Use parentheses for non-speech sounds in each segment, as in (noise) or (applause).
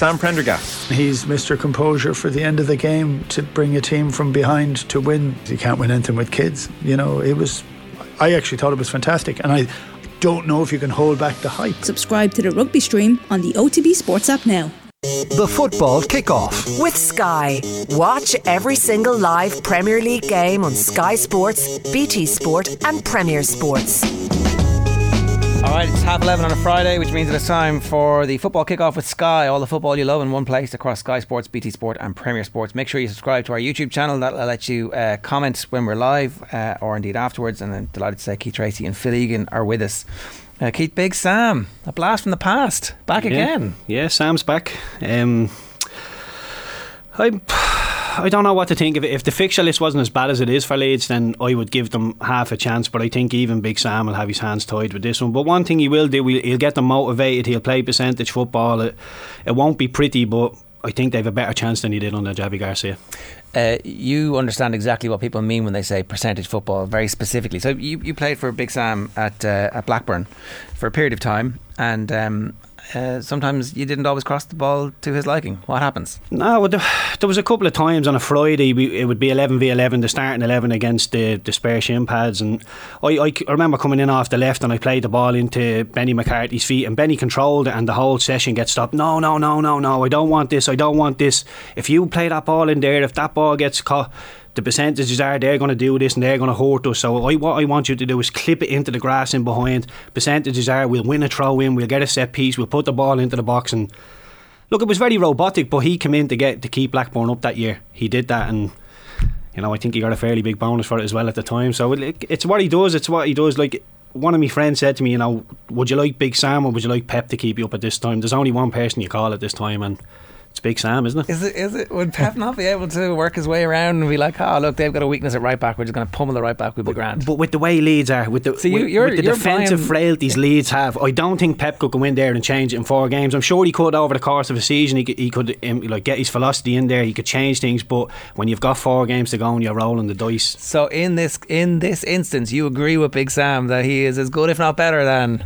Sam Prendergast. He's Mr. Composure for the end of the game to bring a team from behind to win. You can't win anything with kids. You know, it was. I actually thought it was fantastic, and I don't know if you can hold back the hype. Subscribe to the rugby stream on the OTB Sports app now. The football kickoff with Sky. Watch every single live Premier League game on Sky Sports, BT Sport, and Premier Sports. All right, it's half 11 on a Friday, which means it's time for the football kickoff with Sky. All the football you love in one place across Sky Sports, BT Sport, and Premier Sports. Make sure you subscribe to our YouTube channel. That'll let you uh, comment when we're live uh, or indeed afterwards. And I'm delighted to say Keith Treacy and Phil Egan are with us. Uh, Keith Big Sam, a blast from the past, back yeah. again. Yeah, Sam's back. Um, I, I don't know what to think of it. If the fixture list wasn't as bad as it is for Leeds, then I would give them half a chance. But I think even Big Sam will have his hands tied with this one. But one thing he will do, he'll get them motivated. He'll play percentage football. It, it won't be pretty, but I think they've a better chance than he did under Javi Gracia. Uh, you understand exactly what people mean when they say percentage football very specifically. So you, you played for Big Sam at uh, at Blackburn for a period of time, and um, uh, sometimes you didn't always cross the ball to his liking. What happens? No, there, was a couple of times on a Friday it would be 11 v 11, the starting 11 against the, the spare shin pads. And I, I, I, remember coming in off the left and I played the ball into Benny McCarthy's feet, and Benny controlled it, and the whole session gets stopped. No, no, no, no, no, I don't want this, I don't want this. If you play that ball in there, if that ball gets caught, the percentages are they're going to do this and they're going to hurt us. So I, what I want you to do is clip it into the grass in behind. Percentages are we'll win a throw in, we'll get a set piece, we'll put the ball into the box and look. It was very robotic, but he came in to get to keep Blackburn up that year. He did that and. You know, I think he got a fairly big bonus for it as well at the time. So it, it's what he does. It's what he does. Like one of my friends said to me, you know, would you like Big Sam or would you like Pep to keep you up at this time? There's only one person you call at this time, and it's Big Sam, isn't it? Is it? Is it? Would Pep not be able to work his way around and be like, "Oh, look, they've got a weakness at right back. We're just going to pummel the right back. We'll be grand." But with the way Leeds are, with the so you, with, with the defensive buying, frailties Leeds have, I don't think Pep could go in there and change it in four games. I'm sure he could over the course of a season. He could, he could um, like get his velocity in there. He could change things. But when you've got four games to go and you're rolling the dice, so in this in this instance, you agree with Big Sam that he is as good, if not better, than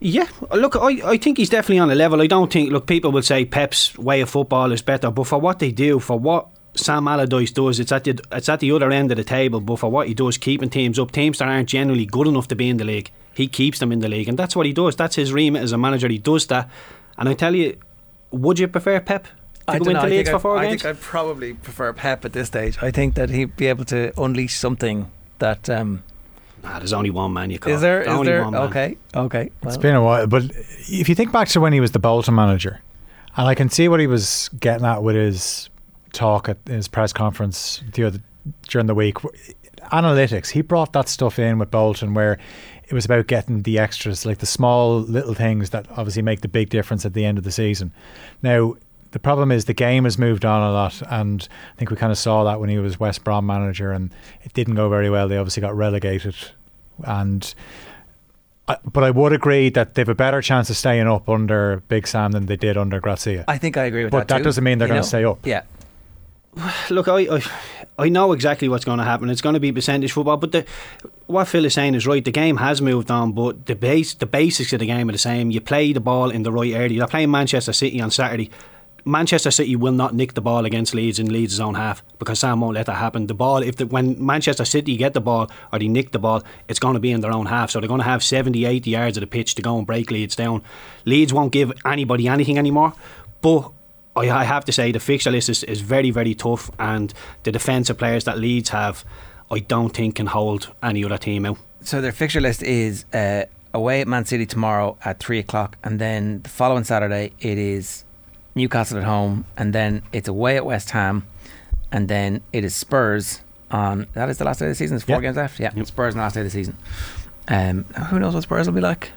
yeah, look, I, I think he's definitely on a level. I don't think, look, people will say Pep's way of football is better, but for what they do, for what Sam Allardyce does, it's at the it's at the other end of the table. But for what he does, keeping teams up, teams that aren't generally good enough to be in the league, he keeps them in the league, and that's what he does. That's his remit as a manager. He does that, and I tell you, would you prefer Pep? To I go into know, Leeds for four I games? think I'd probably prefer Pep at this stage. I think that he'd be able to unleash something that. Um, Nah, there's only one man you call. is there? Is only there? one man. Okay. Okay. It's been a while, but if you think back to when he was the Bolton manager, and I can see what he was getting at with his talk at his press conference the other during the week. Analytics, he brought that stuff in with Bolton where it was about getting the extras, like the small little things that obviously make the big difference at the end of the season. Now, the problem is the game has moved on a lot, and I think we kind of saw that when he was West Brom manager, and it didn't go very well. They obviously got relegated, and I, but I would agree that they've a better chance of staying up under Big Sam than they did under Gracia. I think I agree with but that. But that too, doesn't mean they're going to stay up. Yeah. Look, I, I I know exactly what's going to happen. It's going to be percentage football, but the what Phil is saying is right. The game has moved on, but the base the basics of the game are the same. You play the ball in the right area. You're playing Manchester City on Saturday. Manchester City will not nick the ball against Leeds in Leeds' own half because Sam won't let that happen. The ball, if the, when Manchester City get the ball or they nick the ball, it's going to be in their own half. So they're going to have 70, 80 yards of the pitch to go and break Leeds down. Leeds won't give anybody anything anymore. But I, I have to say the fixture list is, is very, very tough, and the defensive players that Leeds have, I don't think can hold any other team out. So their fixture list is uh, away at Man City tomorrow at three o'clock, and then the following Saturday it is Newcastle at home, and then it's away at West Ham, and then it is Spurs on. That is the last day of the season. There's four Yeah. games left. Yeah, Spurs on the last day of the season. Um, who knows what Spurs will be like?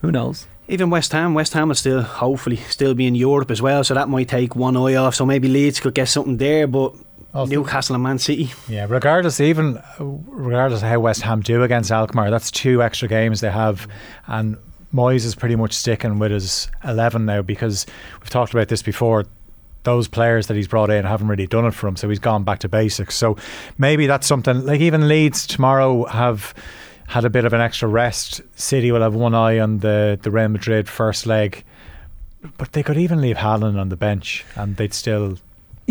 Who knows? Even West Ham, West Ham will still hopefully still be in Europe as well, so that might take one eye off. So maybe Leeds could get something there, but Also- Newcastle and Man City. Yeah, regardless, even uh, regardless of how West Ham do against Alkmaar, that's two extra games they have, and Moyes is pretty much sticking with his eleven now because we've talked about this before. Those players that he's brought in haven't really done it for him, so he's gone back to basics. So maybe that's something like even Leeds tomorrow have had a bit of an extra rest. City will have one eye on the the Real Madrid first leg. But they could even leave Haaland on the bench, and they'd still.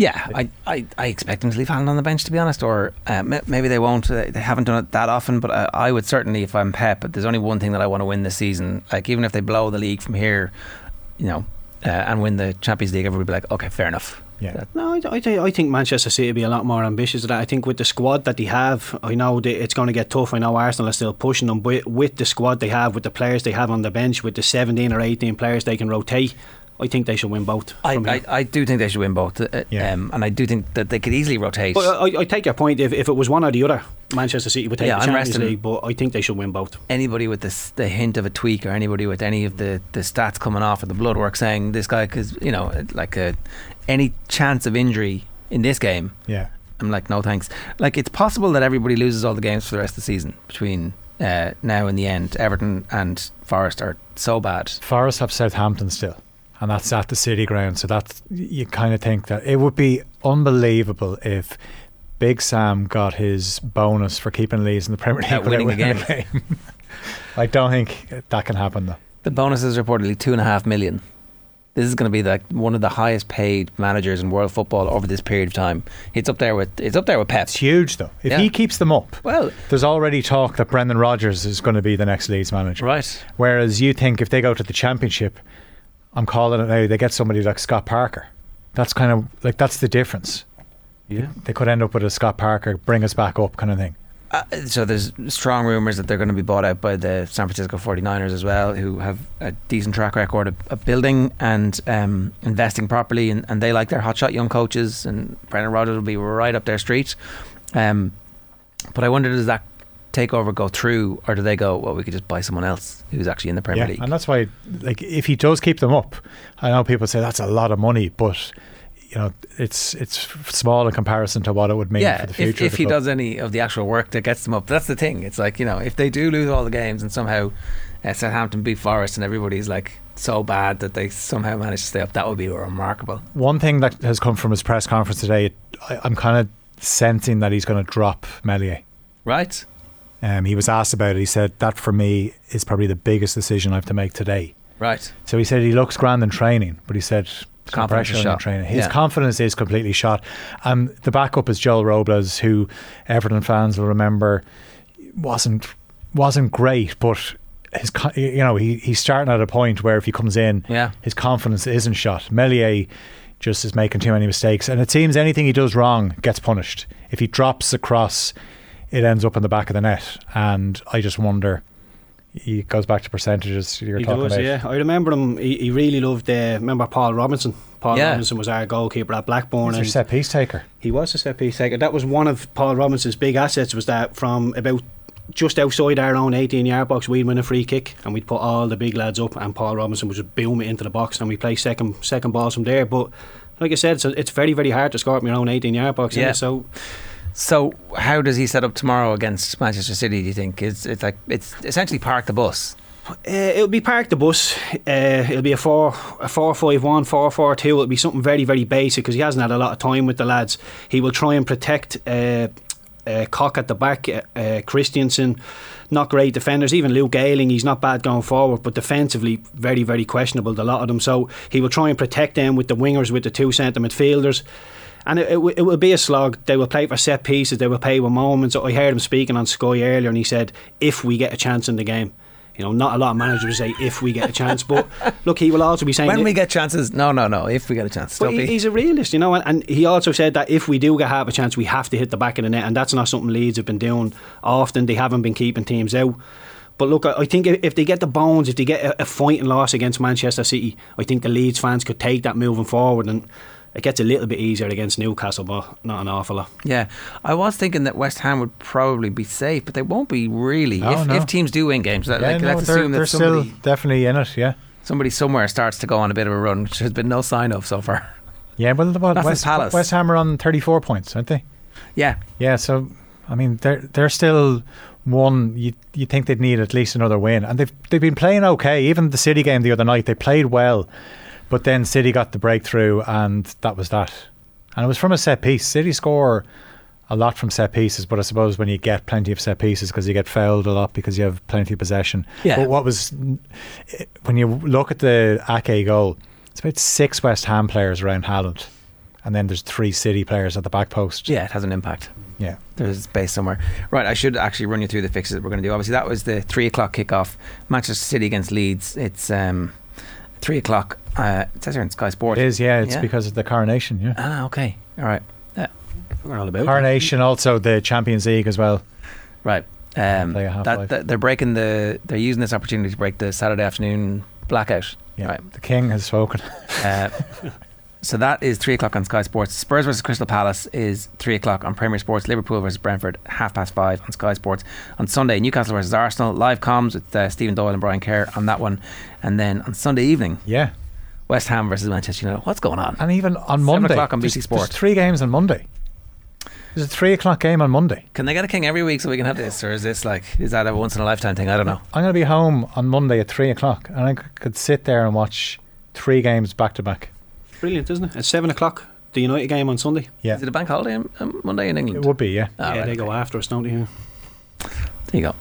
Yeah, I, I, I expect them to leave Haaland on the bench, to be honest, or uh, maybe they won't. Uh, They haven't done it that often, but I, I would certainly, if I'm Pep, but there's only one thing that I want to win this season. Like, even if they blow the league from here, you know, uh, and win the Champions League, everybody will be like, okay, fair enough. Yeah. No, I, I, think, I think Manchester City will be a lot more ambitious than that. I think with the squad that they have, I know that it's going to get tough. I know Arsenal are still pushing them, but with the squad they have, with the players they have on the bench, with the 17 or 18 players they can rotate, I think they should win both. I, I. I do think they should win both, uh, Yeah. um, and I do think that they could easily rotate. But I, I take your point. If, if it was one or the other, Manchester City would take Yeah, the I'm Champions resting- League. But I think they should win both. anybody with this, the hint of a tweak or anybody with any of the, the stats coming off of the blood work saying this guy because you know like a, any chance of injury in this game Yeah. I'm like no thanks like it's possible that everybody loses all the games for the rest of the season between uh, now and the end Everton and Forest are so bad Forest have Southampton still, and that's at the City ground. So that's you kind of think that it would be unbelievable if Big Sam got his bonus for keeping Leeds in the Premier League winning a winning I don't think that can happen though. the bonus is reportedly two and a half million this is going to be like one of the highest paid managers in world football over this period of time it's up there with it's up there with Pep It's huge though. If Yeah. he keeps them up, well there's already talk that Brendan Rodgers is going to be the next Leeds manager. right Whereas you think if they go to the Championship, I'm calling it now, they get somebody like Scott Parker. That's kind of like that's the difference. Yeah. They could end up with a Scott Parker, bring us back up kind of thing. Uh, so there's strong rumours that they're going to be bought out by the San Francisco 49ers as well, who have a decent track record of, of building and um, investing properly, and, and they like their hotshot young coaches, and Brendan Rodgers will be right up their street. Um, but I wonder, does that takeover go through, or do they go, well, we could just buy someone else who's actually in the Premier yeah, League? and that's why, like, if he does keep them up, I know people say that's a lot of money, but you know, it's it's small in comparison to what it would mean yeah, for the if, future. if of the he does any of the actual work that gets them up, that's the thing. It's like you know, if they do lose all the games and somehow uh, Southampton beat Forest and everybody's like so bad that they somehow manage to stay up, that would be remarkable. One thing that has come from his press conference today, I, I'm kind of sensing that he's going to drop Meslier. Right? Um, he was asked about it. He said that for me is probably the biggest decision I have to make today. Right. So he said he looks grand in training, but he said there's no Confidence pressure is on him in training. His Yeah. confidence is completely shot. Um, the backup is Joel Robles, who Everton fans will remember wasn't wasn't great, but his you know he he's starting at a point where if he comes in, Yeah. his confidence isn't shot. Meslier just is making too many mistakes, and it seems anything he does wrong gets punished. If he drops across, it ends up in the back of the net, and I just wonder. He goes back to percentages you're he talking does, about. yeah. I remember him. He, he really loved. Uh, remember Paul Robinson. Paul Yeah. Robinson was our goalkeeper at Blackburn, He's your and set piece taker. he was a set piece taker. That was one of Paul Robinson's big assets. Was that from about just outside our own 18 yard box, we'd win a free kick and we'd put all the big lads up, and Paul Robinson would just boom it into the box, and we play second second balls from there. But like I said, it's, it's very very hard to score from your own 18 yard box. Yeah. Yeah. So So how does he set up tomorrow against Manchester City? Do you think it's it's like it's essentially park the bus? Uh, it'll be park the bus. Uh, it'll be a four, a four five one, four four two. It'll be something very very basic because he hasn't had a lot of time with the lads. He will try and protect uh, uh, Koch at the back, uh, uh, Kristensen. Not great defenders. Even Luke Ayling, he's not bad going forward, but defensively very very questionable. A lot of them. So he will try and protect them with the wingers, with the two centre midfielders. And it, it, it will be a slog. They will play for set pieces. They will play with moments. I heard him speaking on Sky earlier, and he said, "If we get a chance in the game." You know, not a lot of managers say if we get a chance, but (laughs) look, he will also be saying When we get chances, no, no, no. If we get a chance, but he- he's a realist, you know, and, and he also said that if we do get half a chance, we have to hit the back of the net, and that's not something Leeds have been doing often. They haven't been keeping teams out. But look, I I think if if they get the bones, if they get a, a fighting loss against Manchester City, I think the Leeds fans could take that moving forward, and it gets a little bit easier against Newcastle, but not an awful lot. Yeah, I was thinking that West Ham would probably be safe, but they won't be really. No, if, no. if teams do win games, like, no, let's they're, assume they're that still definitely in it. Yeah, somebody somewhere starts to go on a bit of a run, which has been no sign of so far. yeah. Well, what, West, Palace. West Ham are on 34 points, aren't they? Yeah, Yeah. So, I mean, they're they're still one. You you think they'd need at least another win, and they've they've been playing okay. Even the City game the other night, they played well, but then City got the breakthrough, and that was that. And it was from a set piece. City score a lot from set pieces, but I suppose when you get plenty of set pieces because you get fouled a lot because you have plenty of possession. Yeah. But what was when you look at the Ake goal, it's about six West Ham players around Haaland, and then there's three City players at the back post. Yeah, it has an impact. yeah. There's space somewhere. Right, I should actually run you through the fixes that we're going to do. Obviously, that was the three o'clock kickoff. Manchester City against Leeds. It's um, three o'clock. Uh, it says here in Sky Sport. It is, yeah. It's Yeah. because of the coronation. Yeah, Ah, okay. All right. We're all about it. coronation. Also the Champions League as well. Right. Um, Play a half that, life. that- they're breaking the. They're using this opportunity to break the Saturday afternoon blackout. Yeah, Right. the King has spoken. Uh, so that is three o'clock on Sky Sports. Spurs versus Crystal Palace is three o'clock on Premier Sports. Liverpool versus Brentford half past five on Sky Sports on Sunday. Newcastle versus Arsenal live comms with uh, Stephen Doyle and Brian Kerr on that one, and then on Sunday evening yeah, West Ham versus Manchester United. What's going on? and even on Monday, Seven Monday, o'clock on there's- BT Sport. There's three games on Monday. There's a three o'clock game on Monday. Can they get a king every week so we can have this, or is this like is that a once in a lifetime thing? I don't know. I'm going to be home on Monday at three o'clock, and I could sit there and watch three games back to back. Brilliant, isn't it? At seven o'clock, the United game on Sunday. Yeah, Is it a bank holiday on, on Monday in England? it would be. Yeah, Ah, yeah, right, they go after us, don't they? Yeah. There you go.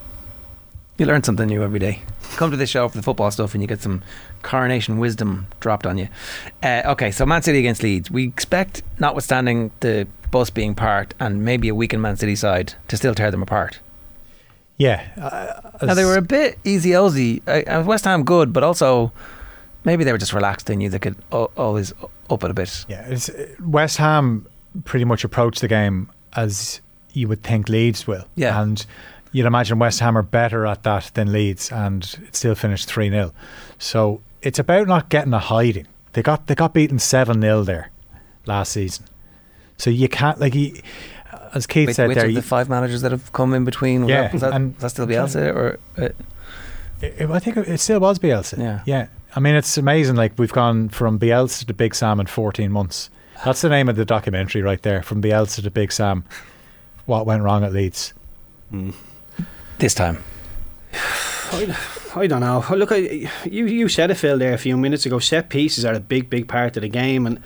You learn something new every day. Come to this show for the football stuff and you get some coronation wisdom dropped on you. Uh, okay, so Man City against Leeds. We expect, notwithstanding the bus being parked and maybe a weakened Man City side, to still tear them apart. yeah. Uh, Now, they were a bit easy Ozzy. Uh, West Ham good, but also maybe they were just relaxed. They knew they could o- always up it a bit. Yeah, it's, uh, West Ham pretty much approached the game as you would think Leeds will. Yeah. And you'd imagine West Ham are better at that than Leeds, and it still finished 3 0. So it's about not getting a hiding. They got they got beaten 7 0 there last season. So you can't, like, you, as Keith Which, said which there, of you, the five managers that have come in between? Yeah, that, was that, and- was that still Bielsa? Or, uh, it- I think it still was Bielsa. Yeah. Yeah. I mean, it's amazing. Like, we've gone from Bielsa to Big Sam in 14 months. That's the name of the documentary right there. From Bielsa to Big Sam. What went wrong at Leeds? This time. I, I don't know. Look, I, you you said it, Phil, there a few minutes ago. Set pieces are a big, big part of the game, and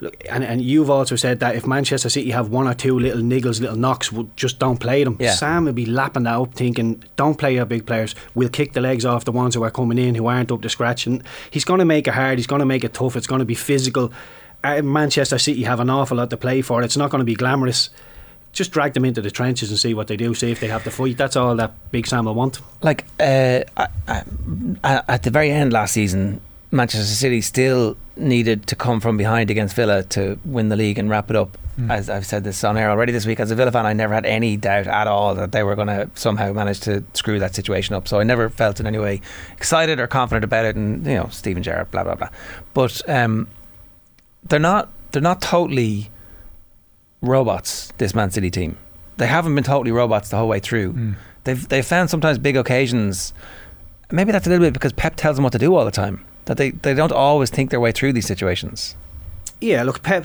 look, and, and you've also said that if Manchester City have one or two little niggles, little knocks, well, just don't play them. Yeah. Sam would be lapping that up, thinking, "Don't play your big players. We'll kick the legs off the ones who are coming in who aren't up to scratch." And he's going to make it hard. He's going to make it tough. It's going to be physical. Uh, Manchester City have an awful lot to play for. It's not going to be glamorous. Just drag them into the trenches and see what they do. See if they have to fight. That's all that Big Sam will want. like uh, I, I, at the very end last season, Manchester City still needed to come from behind against Villa to win the league and wrap it up. As I've said this on air already this week, as a Villa fan, I never had any doubt at all that they were going to somehow manage to screw that situation up. So I never felt in any way excited or confident about it. And you know, Steven Gerrard, blah blah blah. But um, they're not they're not totally robots. This Man City team, they haven't been totally robots the whole way through. Mm. They've they've found sometimes big occasions. Maybe that's a little bit because Pep tells them what to do all the time. That they, they don't always think their way through these situations. Yeah, look, Pep.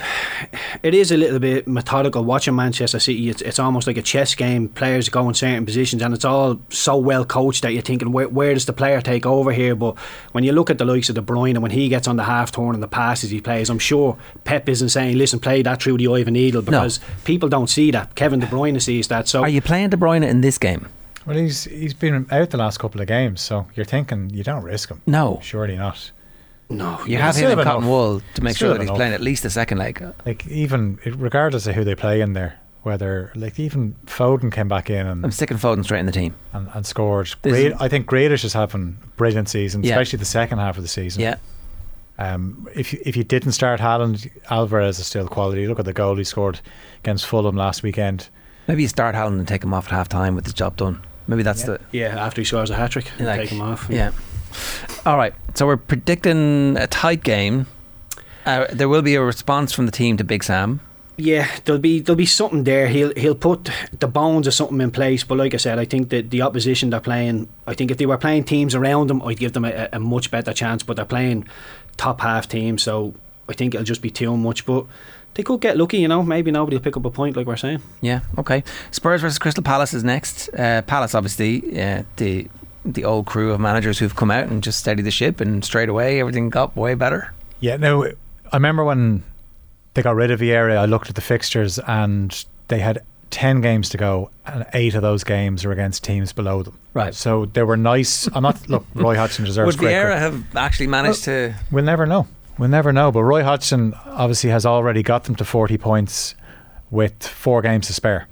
It is a little bit methodical watching Manchester City. It's it's almost like a chess game. Players go in certain positions, and it's all so well coached that you're thinking, where, where does the player take over here? But when you look at the likes of De Bruyne and when he gets on the half turn and the passes he plays, I'm sure Pep isn't saying, "Listen, play that through the eye of a needle," because people don't see that. Kevin De Bruyne sees that. So Are you playing De Bruyne in this game? Well, he's he's been out the last couple of games, so you're thinking you don't risk him. No. surely not. No, You have him in have cotton enough. wool to make Still sure that he's enough. playing at least the second leg. Like even regardless of who they play in there, whether like even Foden came back in and I'm sticking Foden straight in the team. and, and scored. Great, I think Grealish is having a brilliant season, Yeah. especially the second half of the season. Yeah. Um, if you- if you didn't start Haaland, Alvarez is still quality. Look at the goal he scored against Fulham last weekend. Maybe you start Haaland and take him off at half time with his job done. Maybe that's the yeah, after he scores a hat trick, like, take him off. Yeah. All right. So we're predicting a tight game. Uh, there will be a response from the team to Big Sam. Yeah, there'll be there'll be something there. He'll he'll put the bones of something in place. But like I said, I think that the opposition they're playing. I think if they were playing teams around them, I'd give them a, a much better chance. But they're playing top half teams, so I think it'll just be too much. But they could get lucky, you know. Maybe nobody will pick up a point, like we're saying. Yeah. Okay. Spurs versus Crystal Palace is next. Uh, Palace, obviously, uh, the the old crew of managers who've come out and just steadied the ship, and straight away everything got way better. Yeah, no, I remember when they got rid of Vieira, I looked at the fixtures and they had 10 games to go, and eight of those games were against teams below them. Right. So they were nice. I'm not, look, Roy Hodgson (laughs) deserves Would Vieira have actually managed to? We'll never know. We'll never know. But Roy Hodgson obviously has already got them to 40 points with four games to spare.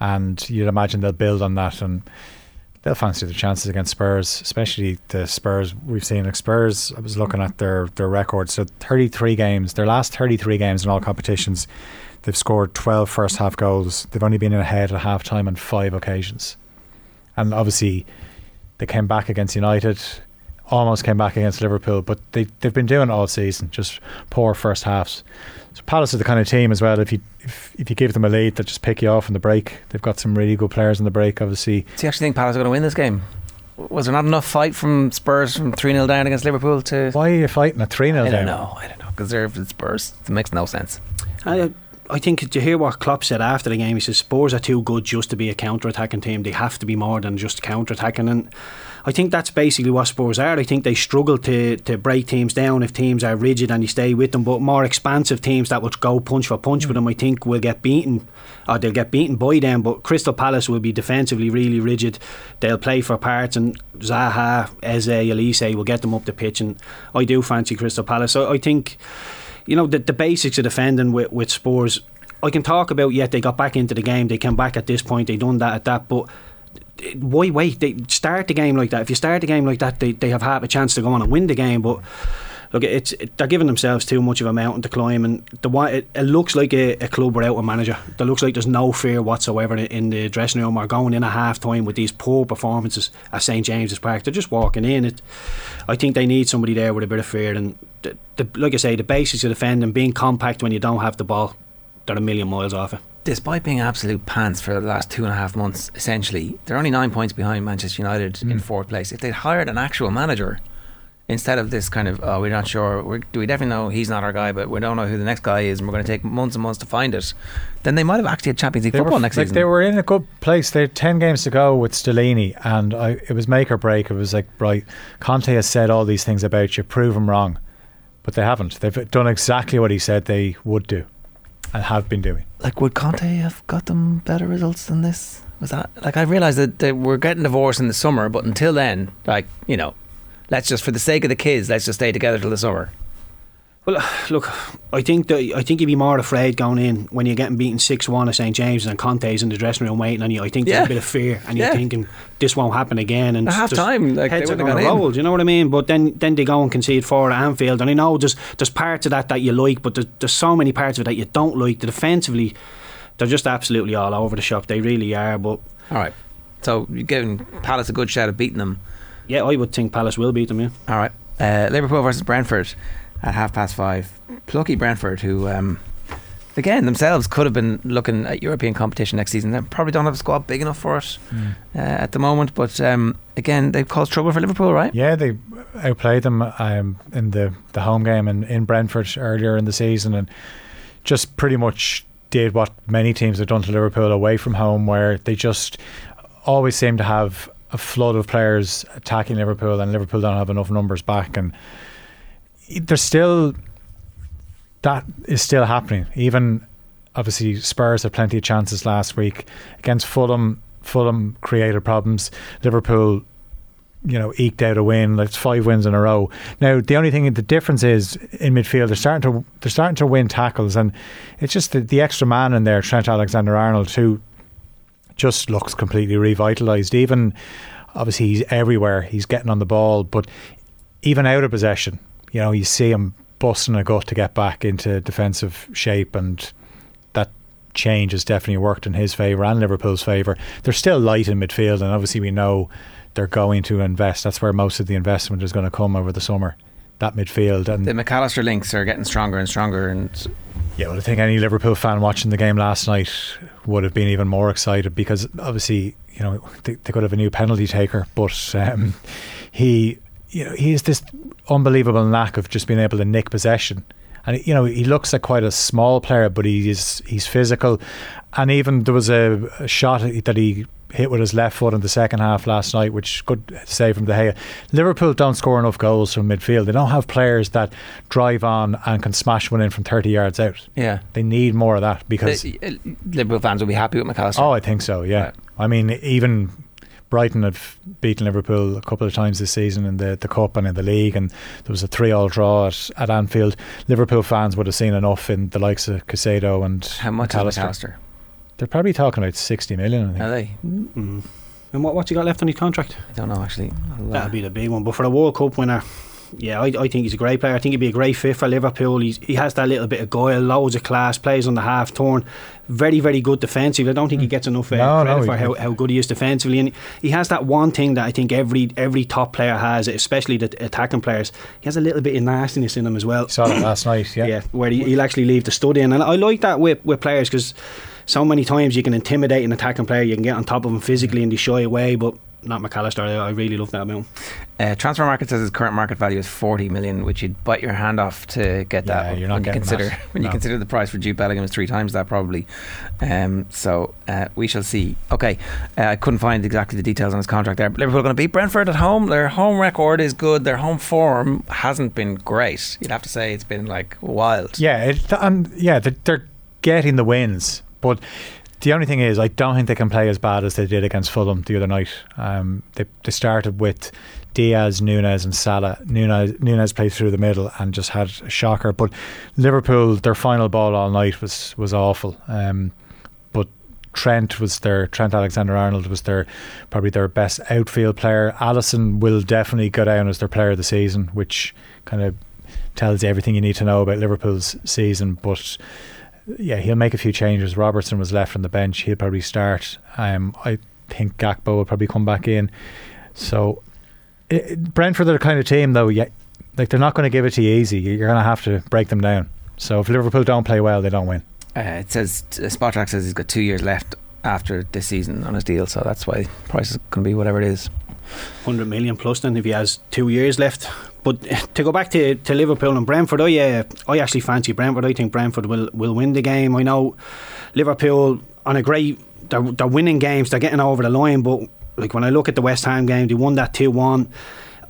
And you'd imagine they'll build on that and they'll fancy their chances against Spurs, especially the Spurs we've seen. Like Spurs, I was looking at their, their record. So 33 games, their last 33 games in all competitions, they've scored 12 first half goals. They've only been ahead at half time on five occasions. And obviously, they came back against United almost came back against Liverpool, but they they've been doing it all season, just poor first halves. So Palace are the kind of team as well. If you if, if you give them a lead, they'll just pick you off in the break. They've got some really good players in the break. Obviously, do you actually think Palace are going to win this game? Was there not enough fight from Spurs from three 0 down against Liverpool to? Why are you fighting at three 0 down? I don't know. I don't know because they're Spurs. It makes no sense. I, I think to hear what Klopp said after the game, he says Spurs are too good just to be a counter-attacking team. They have to be more than just counter-attacking, and I think that's basically what Spurs are. I think they struggle to, to break teams down if teams are rigid and you stay with them. But more expansive teams that would go punch for punch with mm. them, I think, will get beaten. Or they'll get beaten by them. But Crystal Palace will be defensively really rigid. They'll play for parts, and Zaha, Eze, Olise will get them up the pitch. And I do fancy Crystal Palace. So I think, you know, the, the basics of defending with, with Spurs. I can talk about yet they got back into the game, they came back at this point, they done that at that, but why wait? They start the game like that. If you start the game like that, they, they have half a chance to go on and win the game. But look, it's it, they're giving themselves too much of a mountain to climb, and the it, it looks like a, a, club without a manager. It looks like there's no fear whatsoever in the dressing room or going in at half time with these poor performances at St James's Park. They're just walking in. It, I think they need somebody there with a bit of fear, and the, the, like I say, the basics of defending, being compact when you don't have the ball, they're a million miles off it despite being absolute pants for the last two and a half months, essentially, they're only nine points behind Manchester United mm. in fourth place. If they'd hired an actual manager instead of this kind of, oh, we're not sure, we're, do we definitely know he's not our guy, but we don't know who the next guy is, and we're going to take months and months to find it, then they might have actually had Champions League they football were, next like season. They were in a good place. They had 10 games to go with Stellini, and I, it was make or break. It was like, right, Conte has said all these things about you, prove him wrong. But they haven't. They've done exactly what he said they would do and have been doing. Like, would Conte have got them better results than this? Was that like I realised that, that we're getting divorced in the summer, but until then, like you know, let's just for the sake of the kids, let's just stay together till the summer. Well, (sighs) look, I think that I think you'd be more afraid going in when you're getting beaten six one at St James's and Conte's in the dressing room waiting on you. I think yeah. there's a bit of fear, and you're thinking this won't happen again. And at half time, like heads are going to roll. Do you know what I mean? But then then they go and concede four at Anfield, and I know there's there's parts of that that you like, but there's, there's so many parts of it that you don't like. The defensively, they're just absolutely all over the shop. They really are. But all right, so you're giving Palace a good shot at beating them. Yeah, I would think Palace will beat them. Yeah. All right, uh, Liverpool versus Brentford at half past five. Plucky Brentford, who um, again themselves could have been looking at European competition next season. They probably don't have a squad big enough for it mm. uh, at the moment. But um, again, they've caused trouble for Liverpool, right? Yeah, they outplayed them um, in the, the home game in, in Brentford earlier in the season and just pretty much did what many teams have done to Liverpool away from home, where they just always seem to have a flood of players attacking Liverpool, and Liverpool don't have enough numbers back. And there's still that is still happening. Even obviously Spurs had plenty of chances last week against Fulham. Fulham created problems. Liverpool, you know, eked out a win. Like five wins in a row. Now the only thing, the difference is in midfield. They're starting to they're starting to win tackles, and it's just the, the extra man in there, Trent Alexander-Arnold, who just looks completely revitalised. Even obviously he's everywhere. He's getting on the ball, but even out of possession, you know, you see him busting a gut to get back into defensive shape and that change has definitely worked in his favour and Liverpool's favour. They're still light in midfield and obviously we know they're going to invest. That's where most of the investment is going to come over the summer. That midfield and the Mac Allister links are getting stronger and stronger and yeah, well, I think any Liverpool fan watching the game last night would have been even more excited because obviously, you know, they, they could have a new penalty taker, but um, he, you know, he has this unbelievable knack of just being able to nick possession. And you know he looks like quite a small player, but he's he's physical. And even there was a, a shot that he hit with his left foot in the second half last night, which good save from De Gea. Liverpool don't score enough goals from midfield. They don't have players that drive on and can smash one in from 30 yards out. Yeah. They need more of that because. The, uh, Liverpool fans will be happy with Mac Allister. Oh, I think so, yeah. Right. I mean, even Brighton have beaten Liverpool a couple of times this season in the, the Cup and in the League, and there was a three-all draw at, at Anfield. Liverpool fans would have seen enough in the likes of Caicedo and How much Mac Allister. is Mac Allister? They're probably talking about 60 million, I think. Are they? Mm. And what what's he got left on his contract? I don't know actually. I'll, uh, That'd be the big one. But for a World Cup winner, yeah, I, I think he's a great player. I think he'd be a great fit for Liverpool. He's, he has that little bit of guile, loads of class, plays on the half turn, very, very good defensively. I don't think he gets enough uh, No, credit no, for how, how good he is defensively. And he has that one thing that I think every every top player has, especially the attacking players. He has a little bit of nastiness in him as well. Saw that last night, yeah. Yeah, where he, he'll actually leave the stud in. And I like that with, with players because so many times you can intimidate an attacking player, you can get on top of him physically and they shy away, but not Mac Allister. I, I really love that about. Uh, transfer market says his current market value is 40 million, which you'd bite your hand off to get Yeah, that. you're not when you getting consider that. (laughs) when you consider the price for Jude Bellingham is three times that probably. Um, so uh, we shall see. Okay, uh, I couldn't find exactly the details on his contract there. But Liverpool are going to beat Brentford at home. Their home record is good. Their home form hasn't been great. You'd have to say it's been like wild. Yeah, it, and yeah, they're, they're getting the wins, but the only thing is, I don't think they can play as bad as they did against Fulham the other night. Um, they they started with Diaz, Nunez, and Salah. Nunez Nunez played through the middle and just had a shocker. But Liverpool, their final ball all night was was awful. Um, but Trent was their Trent Alexander Arnold was their probably their best outfield player. Alisson will definitely go down as their player of the season, which kind of tells you everything you need to know about Liverpool's season. But yeah, he'll make a few changes. Robertson was left on the bench. He'll probably start. Um, I think Gakpo will probably come back in. So it, Brentford are the kind of team though. Yeah, like they're not going to give it to you easy. You're going to have to break them down. So if Liverpool don't play well, they don't win. Uh, it says uh, Spotrac says he's got two years left after this season on his deal, so that's why price is going to be whatever it is. 100 million plus then if he has two years left. But to go back to, to Liverpool and Brentford, I, uh, I actually fancy Brentford. I think Brentford will, will win the game. I know Liverpool on a great, they're, they're winning games, they're getting over the line, but like when I look at the West Ham game, they won that 2 1.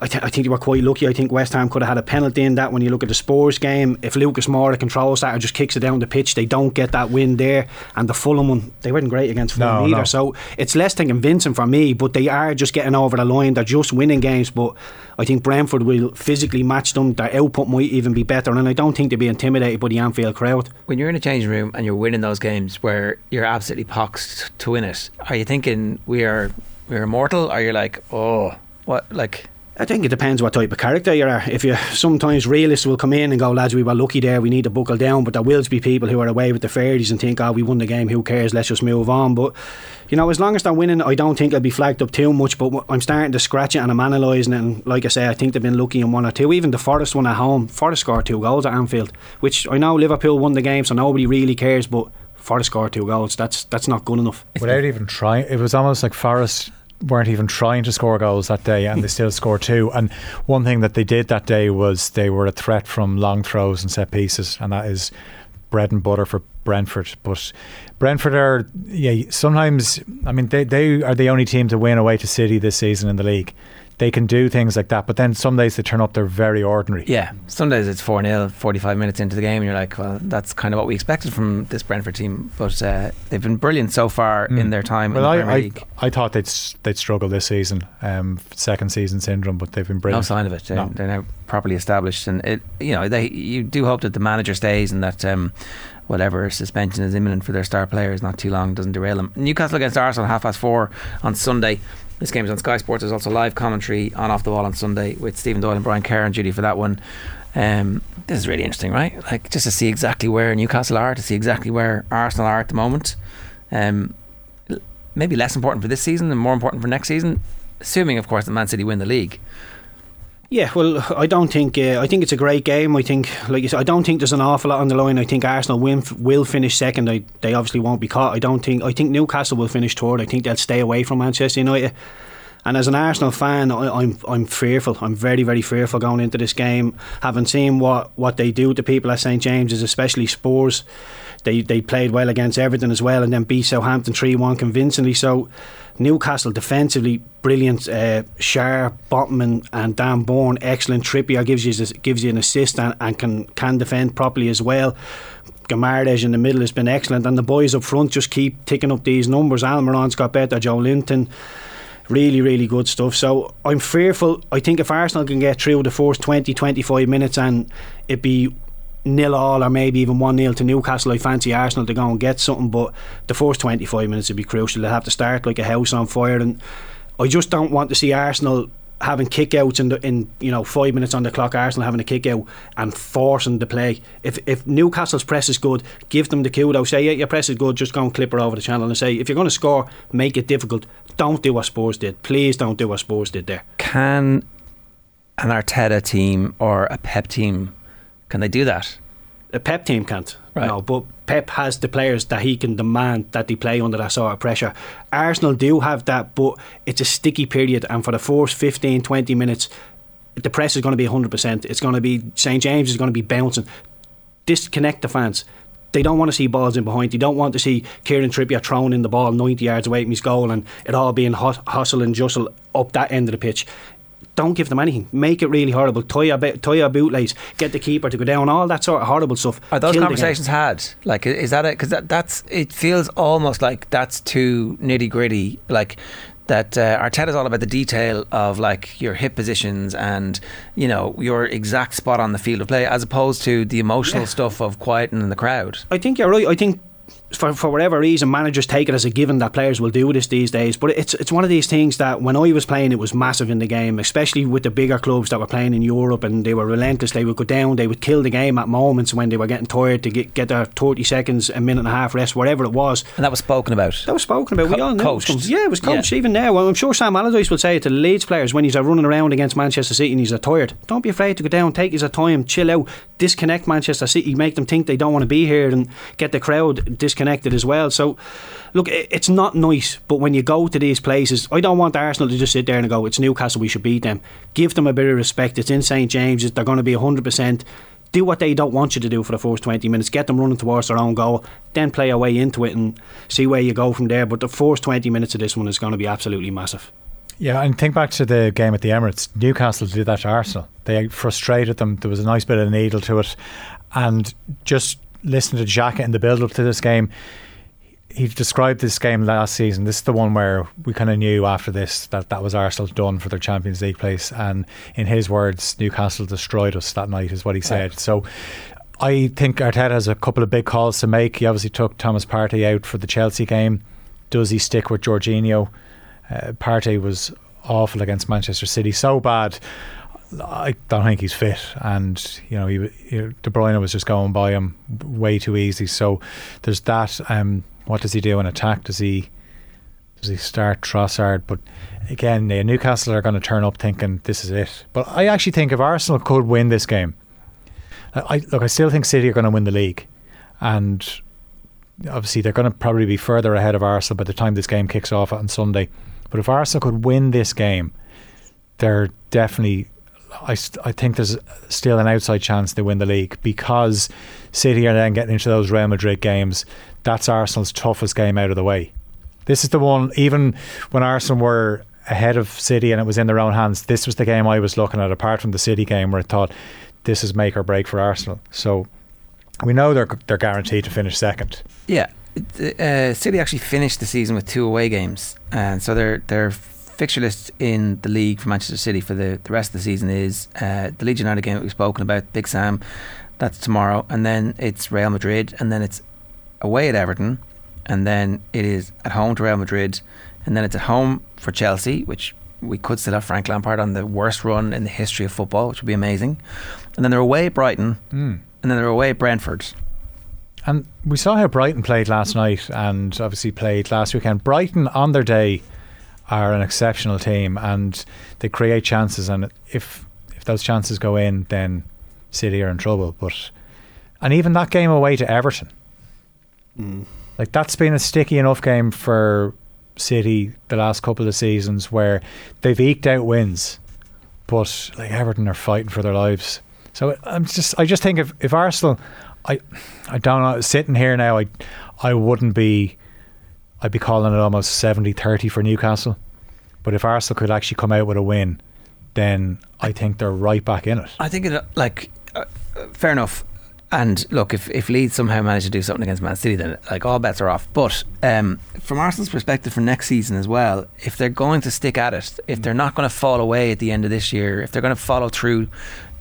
I, th- I think they were quite lucky. I think West Ham could have had a penalty in that. When you look at the Spurs game, if Lucas Moura controls that or just kicks it down the pitch, they don't get that win there. And the Fulham one, they weren't great against Fulham No, either. no. So it's less than convincing for me, but they are just getting over the line. They're just winning games, but I think Brentford will physically match them. Their output might even be better, and I don't think they'll be intimidated by the Anfield crowd. When you're in a changing room and you're winning those games where you're absolutely poxed to win it, are you thinking we are we're immortal? Or you're like, oh, what like? I think it depends what type of character you are. If you sometimes realists will come in and go, lads, we were lucky there, we need to buckle down. But there will be people who are away with the fairies and think, oh, we won the game, who cares? Let's just move on. But you know, as long as they're winning, I don't think I'll be flagged up too much. But I'm starting to scratch it and I'm analysing it. And like I say, I think they've been lucky in one or two. Even the Forest one at home, Forest scored two goals at Anfield, which I know Liverpool won the game, so nobody really cares. But Forest scored two goals. That's that's not good enough. Without even trying, it was almost like Forest weren't even trying to score goals that day, and they still scored two. And one thing that they did that day was they were a threat from long throws and set pieces, and that is bread and butter for Brentford. But Brentford are, yeah, sometimes, I mean, they, they are the only team to win away to City this season in the league. They can do things like that, but then some days they turn up, they're very ordinary. Yeah, some days it's 4 0, 45 minutes into the game, and you're like, well, that's kind of what we expected from this Brentford team. But uh, they've been brilliant so far in their time Well, in I, the Premier I, League. I thought they'd they'd struggle this season, um, second season syndrome, but they've been brilliant. No sign of it. They're, No. they're now properly established, and it, you know, they you do hope that the manager stays and that um, whatever suspension is imminent for their star players, not too long, doesn't derail them. Newcastle against Arsenal, half past four on Sunday. This game is on Sky Sports. There's also live commentary on Off the Ball on Sunday with Stephen Doyle and Brian Kerr and Judy for that one. Um, this is really interesting, right? Like just to see exactly where Newcastle are, to see exactly where Arsenal are at the moment. Um, maybe less important for this season and more important for next season, assuming, of course, that Man City win the league. Yeah, well, I don't think. Uh, I think it's a great game. I think, like you said, I don't think there's an awful lot on the line. I think Arsenal will finish second. I, they obviously won't be caught. I don't think. I think Newcastle will finish third. I think they'll stay away from Manchester United. And as an Arsenal fan, I, I'm I'm fearful. I'm very very fearful going into this game. Having seen what, what they do to people at St James's, especially Spurs, they they played well against Everton as well, and then beat Southampton three one convincingly. So Newcastle defensively brilliant. Uh, Schär, Botman, and Dan Burn excellent. Trippier gives you gives you an assist and, and can can defend properly as well. Guimarães in the middle has been excellent, and the boys up front just keep ticking up these numbers. Almiron's got better. Joelinton. Really, really good stuff. So I'm fearful. I think if Arsenal can get through the first 20, 25 minutes and it be nil all or maybe even 1 0 to Newcastle, I fancy Arsenal to go and get something. But the first 25 minutes would be crucial. They have to start like a house on fire. And I just don't want to see Arsenal having kickouts in the, in you know five minutes on the clock. Arsenal having a kick out and forcing the play. If if Newcastle's press is good, give them the kudos. Say yeah, your press is good. Just go and clip her over the channel and say if you're going to score, make it difficult. Don't do what Spurs did. Please don't do what Spurs did there. Can an Arteta team or a Pep team can they do that? A Pep team can't. Right. No, but Pep has the players that he can demand that they play under that sort of pressure. Arsenal do have that, but it's a sticky period, and for the first 15, 20 minutes, the press is going to be 100%. It's going to be St James is going to be bouncing. Disconnect the fans. They don't want to see balls in behind. They don't want to see Kieran Trippier throwing in the ball 90 yards away from his goal and it all being hus- hustle and jostle up that end of the pitch don't give them anything. Make it really horrible. Tie your, tie your bootlace. Get the keeper to go down. All that sort of horrible stuff. Are those Kill conversations had? Like, is that it? Because that, that's it feels almost like that's too nitty gritty. Like that uh, Arteta's all about the detail of like your hip positions and you know your exact spot on the field of play, as opposed to the emotional Yeah. stuff of quieting the crowd. I think you're right. I think for, for whatever reason, managers take it as a given that players will do this these days. But it's it's one of these things that when I was playing, it was massive in the game, especially with the bigger clubs that were playing in Europe, and they were relentless. They would go down, they would kill the game at moments when they were getting tired to get get their thirty seconds, a minute and a half rest, whatever it was. And that was spoken about. That was spoken about. we all knew it was Yeah, it was coached. Yeah. Even now, well, I'm sure Sam Allardyce will say it to the Leeds players when he's running around against Manchester City and he's tired. Don't be afraid to go down, take his time, chill out, disconnect Manchester City, make them think they don't want to be here, and get the crowd disconnected as well. So, look, it's not nice, but when you go to these places, I don't want Arsenal to just sit there and go, "It's Newcastle, we should beat them." Give them a bit of respect. It's in St James's. They're going to be 100 percent do what they don't want you to do for the first 20 minutes, get them running towards their own goal, then play your way into it and see where you go from there. But the first 20 minutes of this one is going to be absolutely massive. Yeah, and think back to the game at the Emirates. Newcastle did that to Arsenal. They frustrated them. There was a nice bit of needle to it. And just listening to Xhaka in the build up to this game, he described this game last season. This is the one where we kind of knew after this that that was Arsenal done for their Champions League place. And in his words, Newcastle destroyed us that night, is what he said. So I think Arteta has a couple of big calls to make. He obviously took Thomas Partey out for the Chelsea game. Does he stick with Jorginho? Uh, Partey was awful against Manchester City, so bad. I don't think he's fit, and you know, he, he, De Bruyne was just going by him way too easy. So there's that. Um, what does he do in attack? Does he does he start Trossard? But again, Newcastle are going to turn up thinking this is it. But I actually think if Arsenal could win this game, I look. I still think City are going to win the league, and obviously they're going to probably be further ahead of Arsenal by the time this game kicks off on Sunday. But if Arsenal could win this game, they're definitely. I, I think there's still an outside chance they win the league because City are then getting into those Real Madrid games. That's Arsenal's toughest game out of the way. This is the one, even when Arsenal were ahead of City and it was in their own hands, this was the game I was looking at, apart from the City game where I thought this is make or break for Arsenal. So we know they're, they're guaranteed to finish second. Yeah, uh, City actually finished the season with two away games, and so their their fixture list in the league for Manchester City for the, the rest of the season is uh, the Leeds United game that we've spoken about, Big Sam, that's tomorrow, and then it's Real Madrid, and then it's away at Everton, and then it is at home to Real Madrid, and then it's at home for Chelsea, which we could still have Frank Lampard on the worst run in the history of football, which would be amazing, and then they're away at Brighton, Mm. and then they're away at Brentford. And we saw how Brighton played last night and obviously played last weekend. Brighton, on their day, are an exceptional team and they create chances. And if if those chances go in, then City are in trouble. But and even that game away to Everton, mm. like that's been a sticky enough game for City the last couple of seasons where they've eked out wins, but like Everton are fighting for their lives. So I'm just I just think if if Arsenal, I I don't know sitting here now I I wouldn't be I'd be calling it almost 70-30 for Newcastle. But if Arsenal could actually come out with a win, then I think they're right back in it. I think it like uh, uh, fair enough. And look, if, if Leeds somehow manage to do something against Man City, then like all bets are off. But um, from Arsenal's perspective for next season as well, if they're going to stick at it, if they're not going to fall away at the end of this year, if they're going to follow through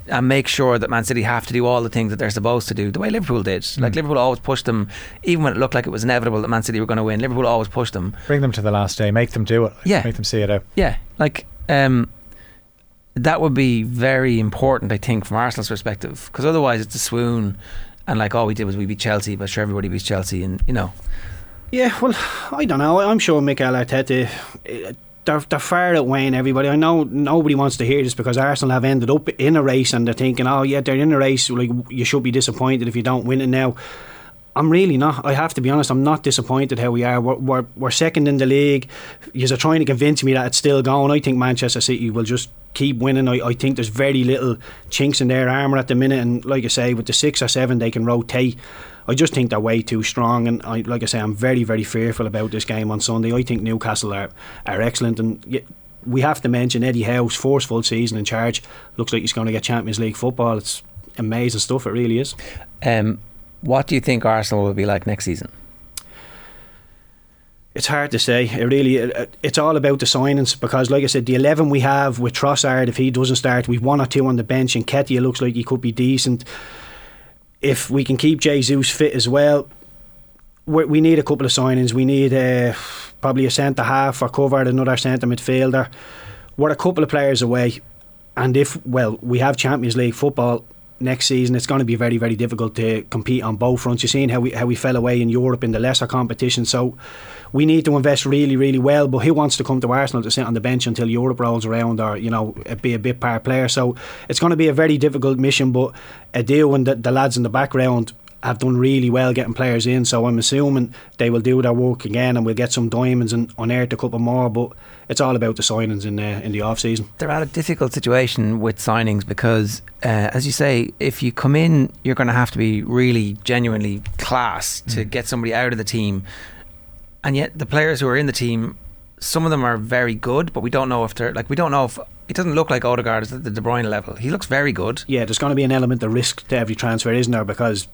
and make sure that Man City have to do all the things that they're supposed to do, the way Liverpool did. Like Liverpool always pushed them, even when it looked like it was inevitable that Man City were going to win. Liverpool always pushed them. Bring them to the last day. Make them do it. Yeah. Make them see it out. Yeah, like um, that would be very important, I think, from Arsenal's perspective, because otherwise it's a swoon, and like all we did was we beat Chelsea, but sure everybody beats Chelsea, and you know, Yeah, well, I don't know. I'm sure Mikel Arteta, they're, they're far outweighing everybody. I know nobody wants to hear this because Arsenal have ended up in a race and they're thinking, oh, yeah, they're in a race. Like, you should be disappointed if you don't win it now. I'm really not. I have to be honest. I'm not disappointed how we are. We're, we're, we're second in the league. You're trying to convince me that it's still going. I think Manchester City will just keep winning. I, I think there's very little chinks in their armour at the minute. And like I say, with the six or seven, they can rotate. I just think they're way too strong. And I, like I say, I'm very, very fearful about this game on Sunday. I think Newcastle are, are excellent. And we have to mention Eddie Howe's forceful season in charge. Looks like he's going to get Champions League football. It's amazing stuff. It really is. um, what do you think Arsenal will be like next season? It's hard to say. It really, it, it's all about the signings because, like I said, the eleven we have with Trossard, if he doesn't start, we've one or two on the bench, and Ketia looks like he could be decent. If we can keep Jesus fit as well, we need a couple of signings. We need uh, probably a centre half or cover, another centre midfielder. We're a couple of players away, and if well, we have Champions League football next season. It's going to be very, very difficult to compete on both fronts. You're seeing how we how we fell away in Europe in the lesser competition, so we need to invest really, really well. But who wants to come to Arsenal to sit on the bench until Europe rolls around, or you know, be a bit part player? So it's going to be a very difficult mission. But Adil and the, the lads in the background have done really well getting players in. So I'm assuming they will do their work again, and we'll get some diamonds and unearth a couple more. But it's all about the signings in uh, in the off season. They're at a difficult situation with signings because, uh, as you say, if you come in, you're going to have to be really genuinely class to get somebody out of the team. And yet, the players who are in the team, some of them are very good, but we don't know if they're like we don't know if it doesn't look like Odegaard is at the De Bruyne level. He looks very good. Yeah, there's going to be an element of risk to every transfer, isn't there? Because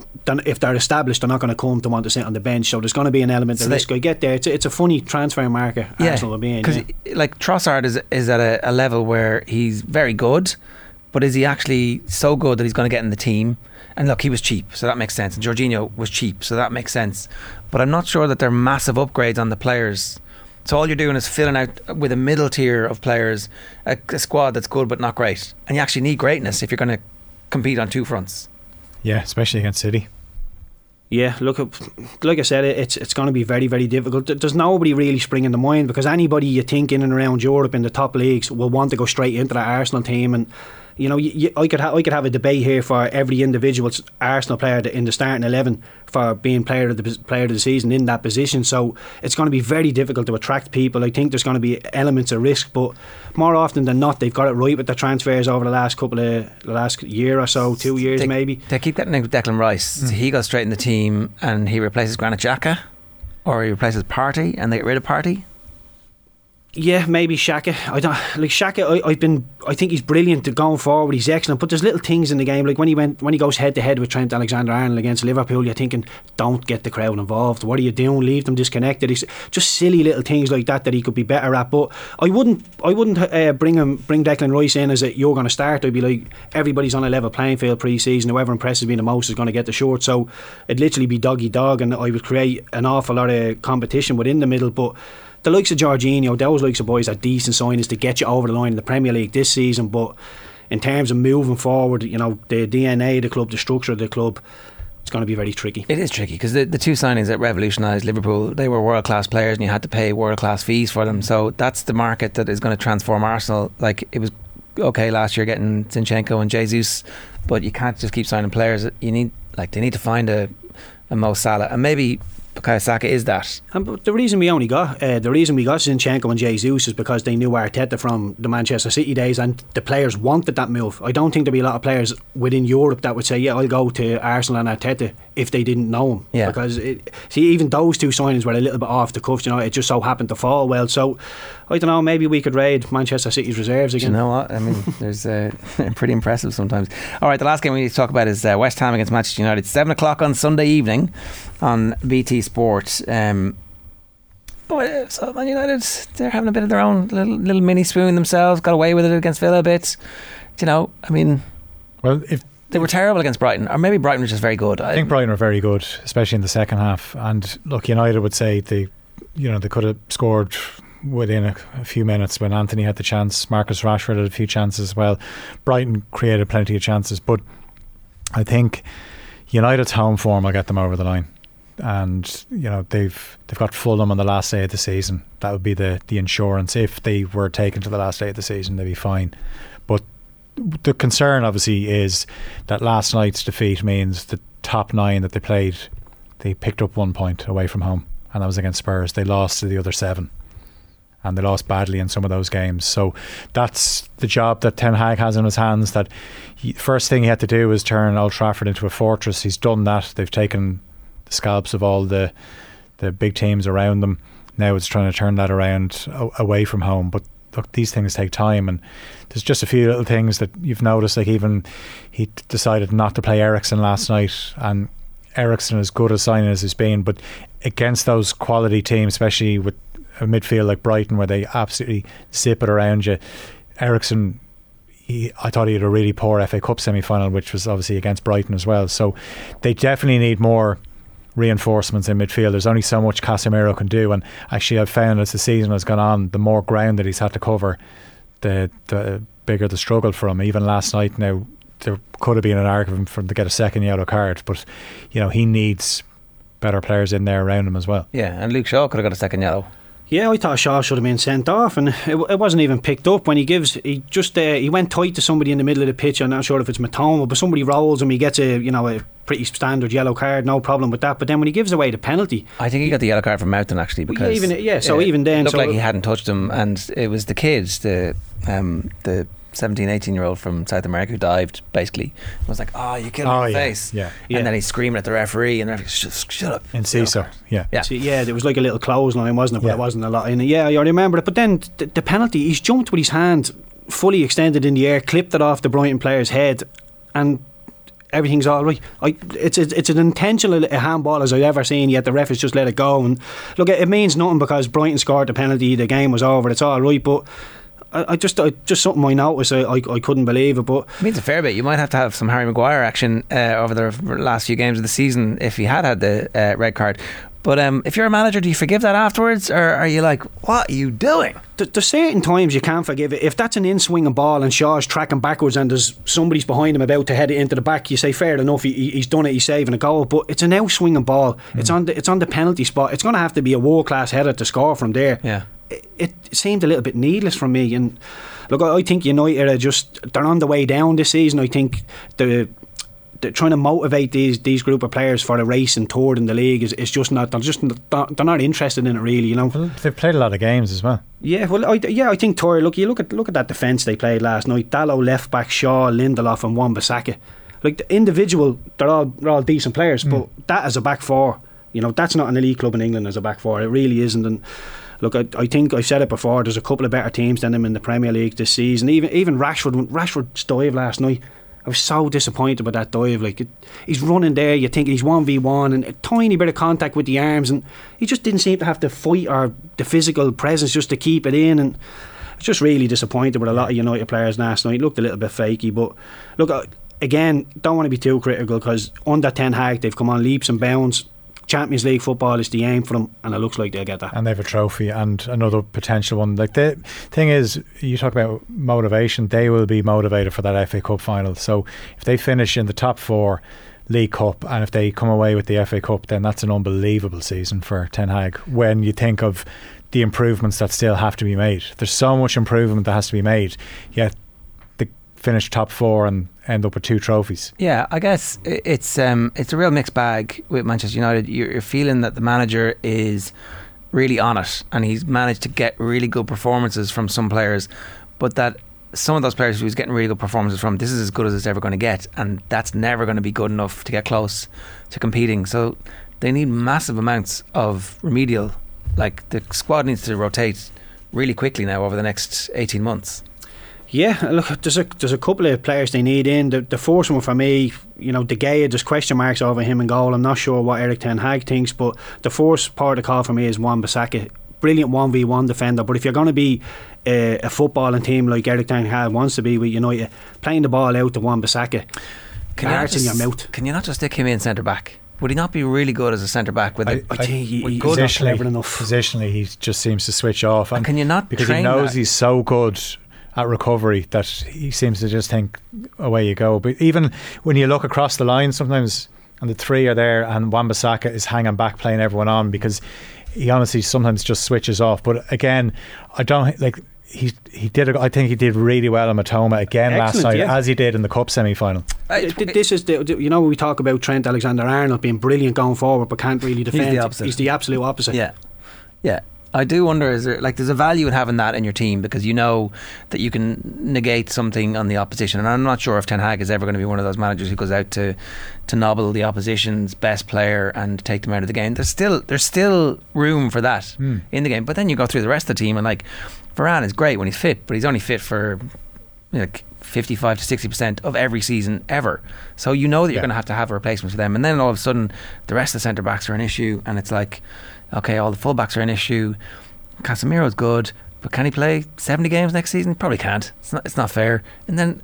if they're established, they're not going to come to want to sit on the bench. So there's going to be an element So of they- risk. I get there. It's a, it's a funny transfer market. Arsenal will be in. because yeah. like Trossard is is at a, a level where he's very good, but is he actually so good that he's going to get in the team? And look, he was cheap, so that makes sense. And Jorginho was cheap, so that makes sense. But I'm not sure that they're massive upgrades on the players. So all you're doing is filling out with a middle tier of players, a, a squad that's good but not great. And you actually need greatness if you're going to compete on two fronts. Yeah, especially against City. Yeah, look, uh, like I said, it's it's going to be very, very difficult. There's nobody really springing to mind because anybody you think in and around Europe in the top leagues will want to go straight into that Arsenal team. And you know, you, you, I could ha- I could have a debate here for every individual Arsenal player in the starting eleven for being player of the player of the season in that position. So it's going to be very difficult to attract people. I think there's going to be elements of risk, but more often than not, they've got it right with the transfers over the last couple of the last year or so, two years They, maybe. They keep getting in Declan Rice. Mm. He goes straight in the team and he replaces Granit Xhaka, or he replaces Partey, and they get rid of Partey. Yeah, maybe Xhaka. I don't like Xhaka. I, I've been. I think he's brilliant going forward. He's excellent. But there's little things in the game, like when he went when he goes head to head with Trent Alexander-Arnold against Liverpool. You're thinking, don't get the crowd involved. What are you doing? Leave them disconnected. It's just silly little things like that that he could be better at. But I wouldn't. I wouldn't uh, bring him. Bring Declan Rice in as a you're going to start. I'd be like everybody's on a level playing field pre-season. Whoever impresses me the most is going to get the short. So it'd literally be doggy dog, and I would create an awful lot of competition within the middle. But the likes of Jorginho, those likes of boys are decent signings to get you over the line in the Premier League this season. But in terms of moving forward, you know, the DNA of the club, the structure of the club, it's going to be very tricky. It is tricky because the, the two signings that revolutionised Liverpool, they were world class players and you had to pay world class fees for them. So that's the market that is going to transform Arsenal. Like it was okay last year getting Zinchenko and Jesus, but you can't just keep signing players. You need like they need to find a, a Mo Salah and maybe Bukayo Saka is that. And but the reason we only got uh, the reason we got Zinchenko and Jesus is because they knew Arteta from the Manchester City days, and the players wanted that move. I don't think there'd be a lot of players within Europe that would say, "Yeah, I'll go to Arsenal and Arteta" if they didn't know him. Yeah. Because it, see, even those two signings were a little bit off the cuff. You know, it just so happened to fall well. So I don't know. Maybe we could raid Manchester City's reserves Do again. you know what? I mean, (laughs) there's uh, (laughs) pretty impressive sometimes. All right, the last game we need to talk about is uh, West Ham against Manchester United. Seven o'clock on Sunday evening on BT Sport. Um, boy, so Man United, they're having a bit of their own little, little mini spoon themselves. Got away with it against Villa a bit. You know, I mean, Well, if they were terrible against Brighton, or maybe Brighton was just very good. I think Brighton were very good, especially in the second half. And look, United would say they, you know, they could have scored within a, a few minutes when Antony had the chance. Marcus Rashford had a few chances as well. Brighton created plenty of chances, but I think United's home form will get them over the line. And you know they've they've got Fulham on the last day of the season. That would be the the insurance. If they were taken to the last day of the season, they'd be fine. But the concern obviously is that last night's defeat means the top nine that they played, they picked up one point away from home, and that was against Spurs. They lost to the other seven, and they lost badly in some of those games. So that's the job that Ten Hag has in his hands. That he, first thing he had to do was turn Old Trafford into a fortress. He's done that. They've taken the scalps of all the the big teams around them. Now it's trying to turn that around away from home, but look, these things take time, and there's just a few little things that you've noticed. Like even he decided not to play Eriksen last night, and Eriksen, as good a signing as he's been, but against those quality teams, especially with a midfield like Brighton, where they absolutely zip it around you, Eriksen. He, I thought he had a really poor FA Cup semi final, which was obviously against Brighton as well. So they definitely need more reinforcements in midfield. There's only so much Casemiro can do, and actually, I've found as the season has gone on, the more ground that he's had to cover, the the bigger the struggle for him. Even last night, now there could have been an argument for him to get a second yellow card, but you know he needs better players in there around him as well. Yeah, and Luke Shaw could have got a second yellow. Yeah, I thought Shaw should have been sent off, and it, it wasn't even picked up when he gives. He just uh, he went tight to somebody in the middle of the pitch. I'm not sure if it's Mitoma, but somebody rolls him. He gets a you know a pretty standard yellow card, no problem with that. But then when he gives away the penalty, I think he got the yellow card from Mountain actually because yeah, even- yeah, so even then, it looked so- like he hadn't touched him, and it was the kids, the um, the 17, 18 year old from South America who dived. Basically, I was like, "Oh, you killed me Oh, in the yeah, face!" yeah. Yeah. and then he's screaming at the referee, and the referee, shut, shut up. And Yellow CISO, card. yeah. Yeah. So, yeah, there was like a little clothesline, wasn't it? But Yeah. it wasn't a lot in it. Yeah, I remember it. But then the, the penalty, he's jumped with his hand fully extended in the air, clipped it off the Brighton player's head, and everything's all right. I, it's it's it's an intentional handball as I've ever seen. Yet the ref has just let it go. And look, it, it means nothing because Brighton scored the penalty. The game was over. It's all right, but. I I just, I, just something I noticed. I, I, I couldn't believe it, but It means a fair bit. You might have to have some Harry Maguire action uh, over the last few games of the season if he had had the uh, red card. But um, if you're a manager, do you forgive that afterwards, or are you like, "What are you doing?" th- there's certain times you can't forgive it. If that's an in swinging ball and Shaw's tracking backwards and there's somebody's behind him about to head it into the back, you say fair enough. He, he- he's done it. He's saving a goal. But it's an out swinging ball. It's on the it's on the penalty spot. It's going to have to be a world class header to score from there. Yeah. It, seemed a little bit needless for me. And look, I think United are just they're on the way down this season. I think the they're trying to motivate these these group of players for the race and tour in the league is, is just not they're just not, they're not interested in it really you know Well, they've played a lot of games as well. yeah, well, I, yeah, I think Torre. Look, you look at look at that defence they played last night. Dalot left back, Shaw, Lindelof, and Wan-Bissaka. Like the individual, they're all they're all decent players, hmm. but that as a back four, you know, that's not an elite club in England as a back four. It really isn't. And look, I, I think I've said it before. There's a couple of better teams than them in the Premier League this season. Even even Rashford, Rashford's dive last night. I was so disappointed with that dive. Like it, he's running there, you think he's one v one, and a tiny bit of contact with the arms, and he just didn't seem to have the fight or the physical presence just to keep it in. And I was just really disappointed with a lot of United players last night. It looked a little bit fakey, but look uh, again, don't want to be too critical because under Ten Hag they've come on leaps and bounds. Champions League football is the aim for them, and it looks like they'll get that. and they have a trophy and another potential one. Like the thing is, you talk about motivation; they will be motivated for that FA Cup final. So if they finish in the top four, League Cup, and if they come away with the FA Cup, then that's an unbelievable season for Ten Hag. When you think of the improvements that still have to be made, there's so much improvement that has to be made. Yet the finish top four and end up with two trophies. Yeah, I guess it's um, it's a real mixed bag with Manchester United. You're, feeling that the manager is really on it, and he's managed to get really good performances from some players, but that some of those players who he's getting really good performances from, this is as good as it's ever going to get, and that's never going to be good enough to get close to competing. So they need massive amounts of remedial. Like the squad needs to rotate really quickly now over the next eighteen months. Yeah, look, there's a there's a couple of players they need in. The, the first one for me, you know, De Gea, there's question marks over him in goal. I'm not sure what Eric Ten Hag thinks, but the first part of the call for me is Wan Bissaka. Brilliant 1v1 defender, but if you're going to be uh, a footballing team like Eric Ten Hag wants to be with United, playing the ball out to Wan Bissaka, Can you, not in your mouth. can you not just stick him in centre back? Would he not be really good as a centre back with I- a, I think he, We're he's good. not Positionally, enough. positionally, he just seems to switch off. And can you not because he knows that? he's so good at recovery that he seems to just think away you go. But even when you look across the line, sometimes and the three are there, and Wan-Bissaka is hanging back playing everyone on because he honestly sometimes just switches off. But again, I don't like. He he did. I think he did really well in Mitoma again last night, yeah. as he did in the cup semi final. I- uh, Th- th- This is the, the- you know we talk about Trent Alexander Arnold being brilliant going forward but can't really defend. opposite. He's the absolute opposite. Yeah, yeah. I do wonder is there like there's a value in having that in your team because you know that you can negate something on the opposition, and I'm not sure if Ten Hag is ever going to be one of those managers who goes out to to nobble the opposition's best player and take them out of the game. There's still there's still room for that hmm. in the game, but then you go through the rest of the team and like Varane is great when he's fit, but he's only fit for like 55 to 60 percent of every season ever. So you know that you're Yeah. going to have to have a replacement for them, and then all of a sudden the rest of the centre backs are an issue, and it's like, okay, all the fullbacks are an issue. Casemiro's good, but can he play 70 games next season? Probably can't. It's not. It's not fair. And then,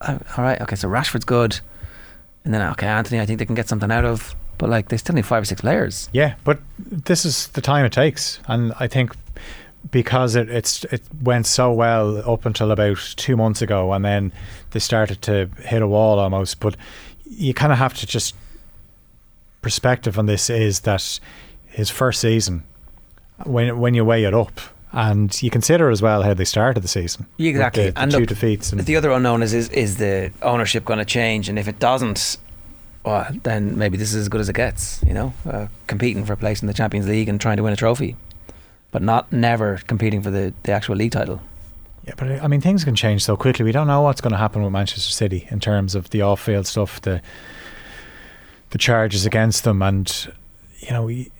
uh, all right, okay, so Rashford's good, and then okay, Antony, I think they can get something out of, but like they still need five or six players. Yeah, but this is the time it takes, and I think because it it's it went so well up until about two months ago, and then they started to hit a wall almost. But you kind of have to just perspective on this is that his first season, when when you weigh it up. And you consider as well how they started the season. Exactly, the, the and two look, defeats. And The other unknown is is, is the ownership going to change, and if it doesn't, well, then maybe this is as good as it gets. You know, uh, competing for a place in the Champions League and trying to win a trophy, but not never competing for the, the actual league title. Yeah, but I mean, things can change so quickly. We don't know what's going to happen with Manchester City in terms of the off-field stuff, the the charges against them, and you know, we,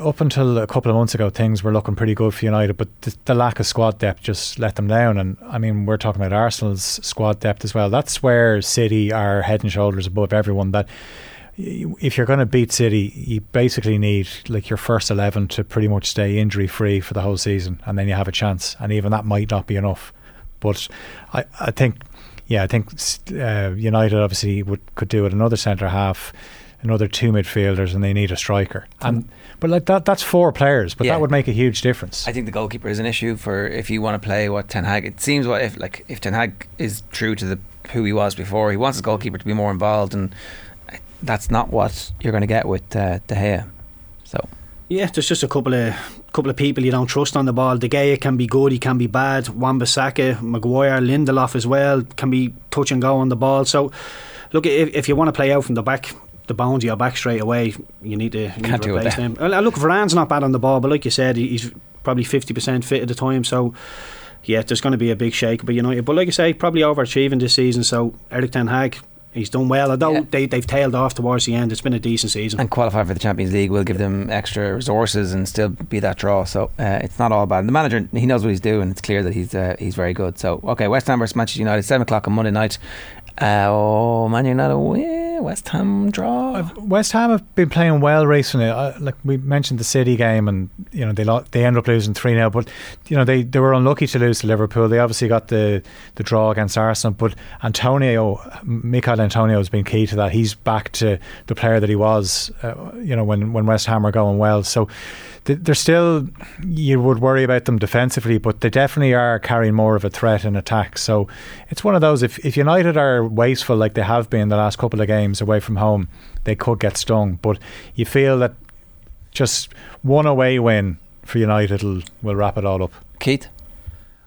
Up until a couple of months ago, things were looking pretty good for United, but the, the lack of squad depth just let them down. And I mean, we're talking about Arsenal's squad depth as well. That's where City are head and shoulders above everyone. That if you're going to beat City, you basically need like your first eleven to pretty much stay injury free for the whole season, and then you have a chance. And even that might not be enough. But I, I think, yeah, I think uh, United obviously would could do it. Another centre half, another two midfielders, and they need a striker. And but like that, that's four players. But Yeah. that would make a huge difference. I think the goalkeeper is an issue for if you want to play what Ten Hag. It seems what if like if Ten Hag is true to the who he was before, he wants his goalkeeper to be more involved, and that's not what you're going to get with uh, De Gea. So Yeah, there's just a couple of couple of people you don't trust on the ball. De Gea can be good, he can be bad. Wan-Bissaka, Maguire, Lindelof as well can be touch and go on the ball. So, look, if, if you want to play out from the back, the bones of your back straight away, you need to, you need Can't to replace them. Look, Varane's not bad on the ball, but like you said, he's probably fifty percent fit at the time. So. Yeah, there's going to be a big shake by United, but like I say, probably overachieving this season. So Eric Ten Hag, he's done well. Although Yeah. they they've tailed off towards the end, it's been a decent season. and qualify for the Champions League will give them extra resources and still be that draw. So uh, it's not all bad. And the manager he knows what he's doing. It's clear that he's uh, he's very good. So okay, West Ham versus Manchester United, seven o'clock on Monday night. Uh, oh, Man United win. West Ham draw. West Ham have been playing well recently. Uh, like we mentioned the City game, and you know they lo- they ended up losing three 0 But you know they, they were unlucky to lose to Liverpool. They obviously got the, the draw against Arsenal. But Antonio, Michael Antonio has been key to that. He's back to the player that he was. Uh, you know when when West Ham were going well. So they're still you would worry about them defensively, but they definitely are carrying more of a threat in attack. So it's one of those. If if United are wasteful like they have been the last couple of games away from home, they could get stung. But you feel that just one away win for United will will wrap it all up. Keith.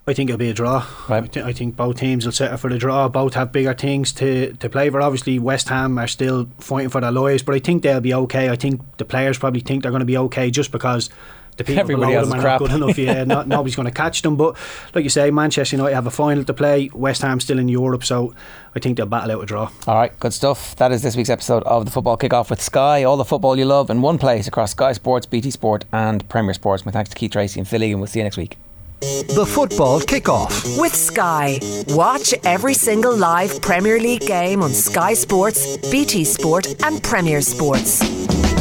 I think it'll be a draw. Right. I, thi- I think both teams will settle for the draw. Both have bigger things to, to play for. Obviously, West Ham are still fighting for their lives, but I think they'll be okay. I think the players probably think they're going to be okay just because the people Everybody below them are not crap. good enough. Yeah, not, (laughs) nobody's going to catch them. But like you say, Manchester United have a final to play. West Ham still in Europe, so I think they'll battle out a draw. All right, good stuff. That is this week's episode of the Football Kickoff with Sky. All the football you love in one place across Sky Sports, BT Sport, and Premier Sports. My thanks to Keith Treacy and Phil Egan. We'll see you next week. The Football Kickoff. With Sky. Watch every single live Premier League game on Sky Sports, BT Sport, and Premier Sports.